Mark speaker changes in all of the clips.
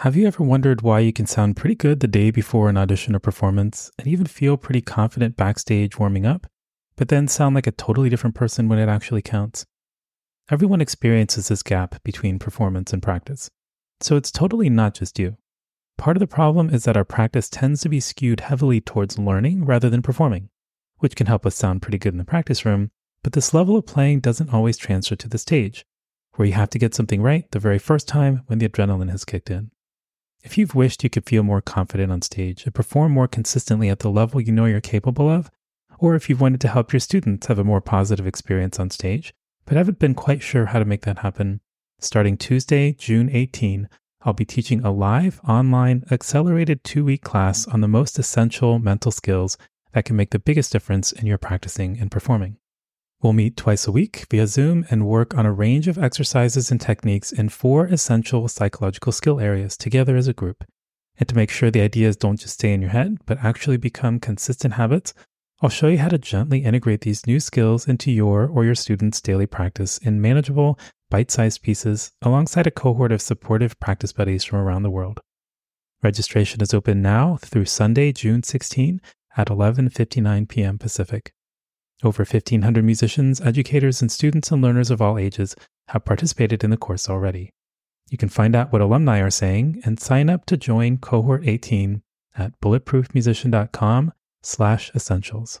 Speaker 1: Have you ever wondered why you can sound pretty good the day before an audition or performance and even feel pretty confident backstage warming up, but then sound like a totally different person when it actually counts? Everyone experiences this gap between performance and practice. So it's totally not just you. Part of the problem is that our practice tends to be skewed heavily towards learning rather than performing, which can help us sound pretty good in the practice room, but this level of playing doesn't always transfer to the stage, where you have to get something right the very first time when the adrenaline has kicked in. If you've wished you could feel more confident on stage and perform more consistently at the level you know you're capable of, or if you've wanted to help your students have a more positive experience on stage, but haven't been quite sure how to make that happen, starting Tuesday, June 18, I'll be teaching a live, online, accelerated two week class on the most essential mental skills that can make the biggest difference in your practicing and performing. We'll meet twice a week via Zoom and work on a range of exercises and techniques in four essential psychological skill areas together as a group. And to make sure the ideas don't just stay in your head, but actually become consistent habits, I'll show you how to gently integrate these new skills into your or your students' daily practice in manageable, bite sized pieces alongside a cohort of supportive practice buddies from around the world. Registration is open now through Sunday, June 16 at 11:59 p.m. Pacific. Over 1,500 musicians, educators, and students and learners of all ages have participated in the course already. You can find out what alumni are saying and sign up to join Cohort 18 at bulletproofmusician.com slash essentials.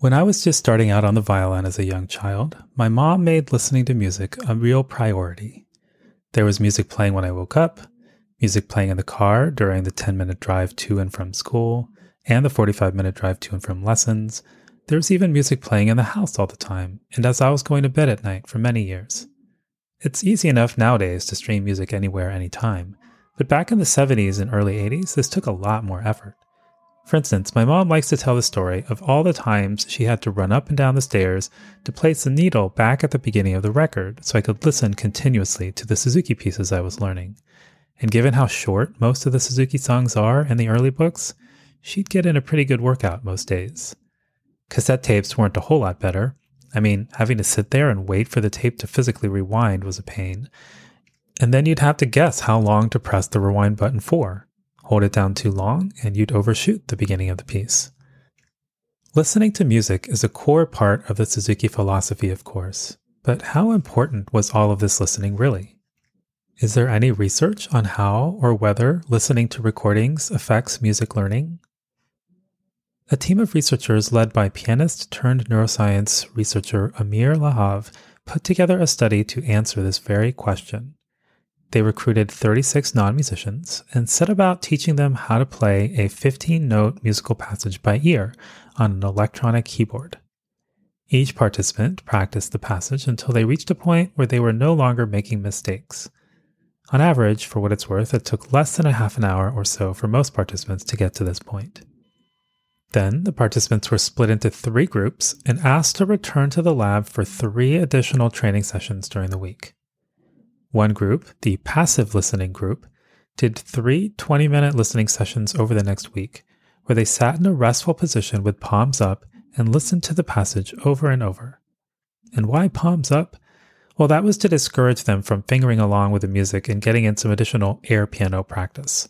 Speaker 1: When I was just starting out on the violin as a young child, my mom made listening to music a real priority. There was music playing when I woke up, music playing in the car during the 10 minute drive to and from school, and the 45 minute drive to and from lessons. There was even music playing in the house all the time, and as I was going to bed at night for many years. It's easy enough nowadays to stream music anywhere, anytime, but back in the 70s and early 80s, this took a lot more effort. For instance, my mom likes to tell the story of all the times she had to run up and down the stairs to place the needle back at the beginning of the record so I could listen continuously to the Suzuki pieces I was learning. And given how short most of the Suzuki songs are in the early books, she'd get in a pretty good workout most days. Cassette tapes weren't a whole lot better. I mean, having to sit there and wait for the tape to physically rewind was a pain. And then you'd have to guess how long to press the rewind button for. Hold it down too long, and you'd overshoot the beginning of the piece. Listening to music is a core part of the Suzuki philosophy, of course, but how important was all of this listening really? Is there any research on how or whether listening to recordings affects music learning? A team of researchers led by pianist turned neuroscience researcher Amir Lahav put together a study to answer this very question. They recruited 36 non musicians and set about teaching them how to play a 15 note musical passage by ear on an electronic keyboard. Each participant practiced the passage until they reached a point where they were no longer making mistakes. On average, for what it's worth, it took less than a half an hour or so for most participants to get to this point. Then the participants were split into three groups and asked to return to the lab for three additional training sessions during the week. One group, the passive listening group, did three 20 minute listening sessions over the next week, where they sat in a restful position with palms up and listened to the passage over and over. And why palms up? Well, that was to discourage them from fingering along with the music and getting in some additional air piano practice.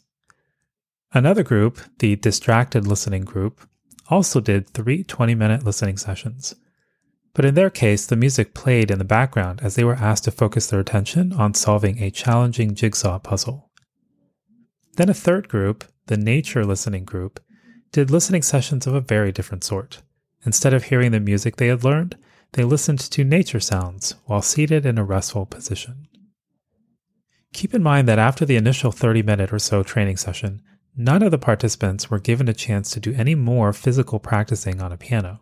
Speaker 1: Another group, the distracted listening group, also did three 20 minute listening sessions. But in their case, the music played in the background as they were asked to focus their attention on solving a challenging jigsaw puzzle. Then a third group, the nature listening group, did listening sessions of a very different sort. Instead of hearing the music they had learned, they listened to nature sounds while seated in a restful position. Keep in mind that after the initial 30 minute or so training session, none of the participants were given a chance to do any more physical practicing on a piano.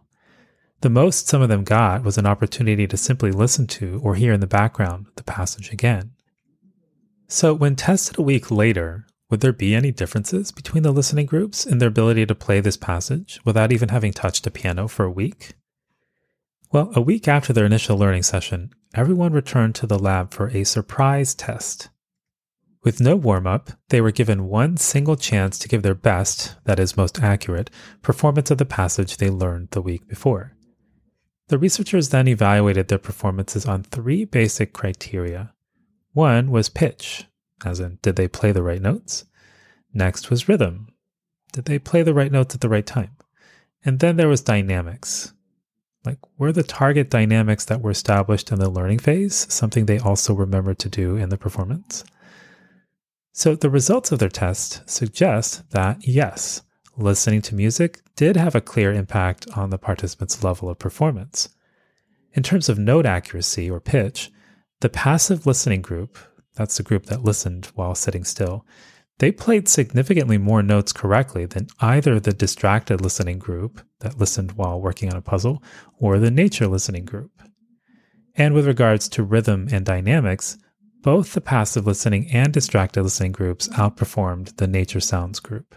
Speaker 1: The most some of them got was an opportunity to simply listen to or hear in the background the passage again. So, when tested a week later, would there be any differences between the listening groups in their ability to play this passage without even having touched a piano for a week? Well, a week after their initial learning session, everyone returned to the lab for a surprise test. With no warm up, they were given one single chance to give their best, that is, most accurate, performance of the passage they learned the week before. The researchers then evaluated their performances on three basic criteria. One was pitch, as in, did they play the right notes? Next was rhythm. Did they play the right notes at the right time? And then there was dynamics. Like, were the target dynamics that were established in the learning phase something they also remembered to do in the performance? So, the results of their test suggest that yes, listening to music did have a clear impact on the participants' level of performance. In terms of note accuracy or pitch, the passive listening group, that's the group that listened while sitting still, they played significantly more notes correctly than either the distracted listening group that listened while working on a puzzle or the nature listening group. And with regards to rhythm and dynamics, both the passive listening and distracted listening groups outperformed the nature sounds group.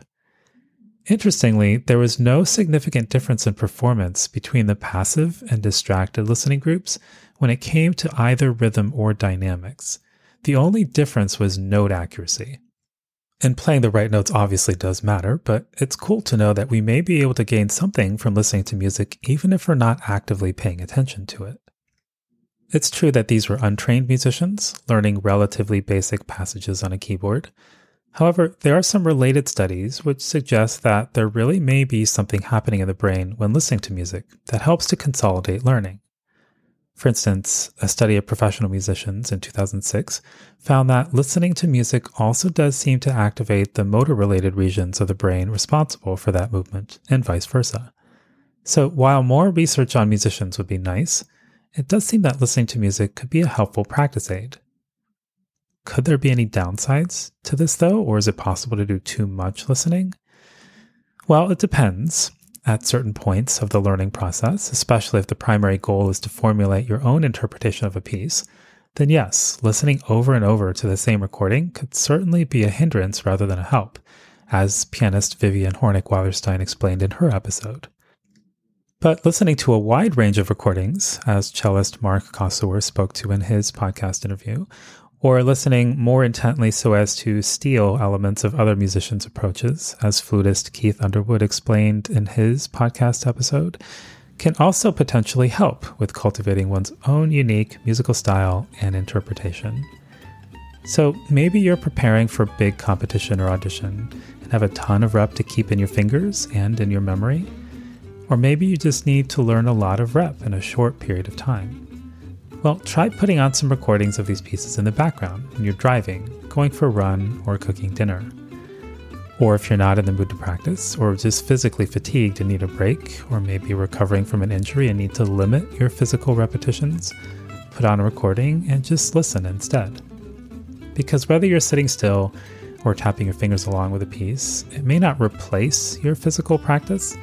Speaker 1: Interestingly, there was no significant difference in performance between the passive and distracted listening groups when it came to either rhythm or dynamics. The only difference was note accuracy. And playing the right notes obviously does matter, but it's cool to know that we may be able to gain something from listening to music even if we're not actively paying attention to it. It's true that these were untrained musicians, learning relatively basic passages on a keyboard, However, there are some related studies which suggest that there really may be something happening in the brain when listening to music that helps to consolidate learning. For instance, a study of professional musicians in 2006 found that listening to music also does seem to activate the motor related regions of the brain responsible for that movement, and vice versa. So, while more research on musicians would be nice, it does seem that listening to music could be a helpful practice aid. Could there be any downsides to this, though, or is it possible to do too much listening? Well, it depends at certain points of the learning process, especially if the primary goal is to formulate your own interpretation of a piece, then yes, listening over and over to the same recording could certainly be a hindrance rather than a help, as pianist Vivian Hornik Weilerstein explained in her episode. But listening to a wide range of recordings, as cellist Mark Kosower spoke to in his podcast interview, or listening more intently so as to steal elements of other musicians' approaches, as flutist Keith Underwood explained in his podcast episode, can also potentially help with cultivating one's own unique musical style and interpretation. So maybe you're preparing for big competition or audition and have a ton of rep to keep in your fingers and in your memory. Or maybe you just need to learn a lot of rep in a short period of time. Well, try putting on some recordings of these pieces in the background when you're driving, going for a run, or cooking dinner. Or if you're not in the mood to practice, or just physically fatigued and need a break, or maybe recovering from an injury and need to limit your physical repetitions, put on a recording and just listen instead. Because whether you're sitting still or tapping your fingers along with a piece, it may not replace your physical practice,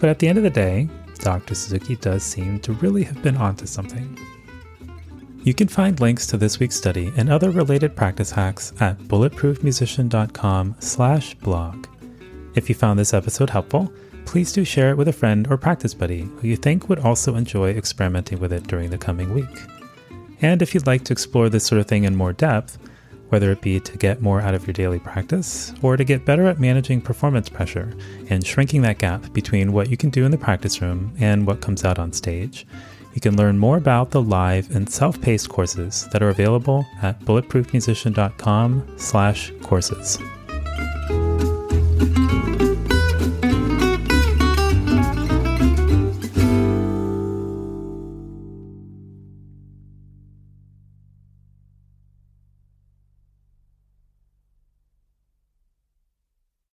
Speaker 1: but at the end of the day, Dr. Suzuki does seem to really have been onto something. You can find links to this week's study and other related practice hacks at bulletproofmusician.com/blog. If you found this episode helpful, please do share it with a friend or practice buddy who you think would also enjoy experimenting with it during the coming week. And if you'd like to explore this sort of thing in more depth, whether it be to get more out of your daily practice or to get better at managing performance pressure and shrinking that gap between what you can do in the practice room and what comes out on stage, you can learn more about the live and self-paced courses that are available at bulletproofmusician.com/courses.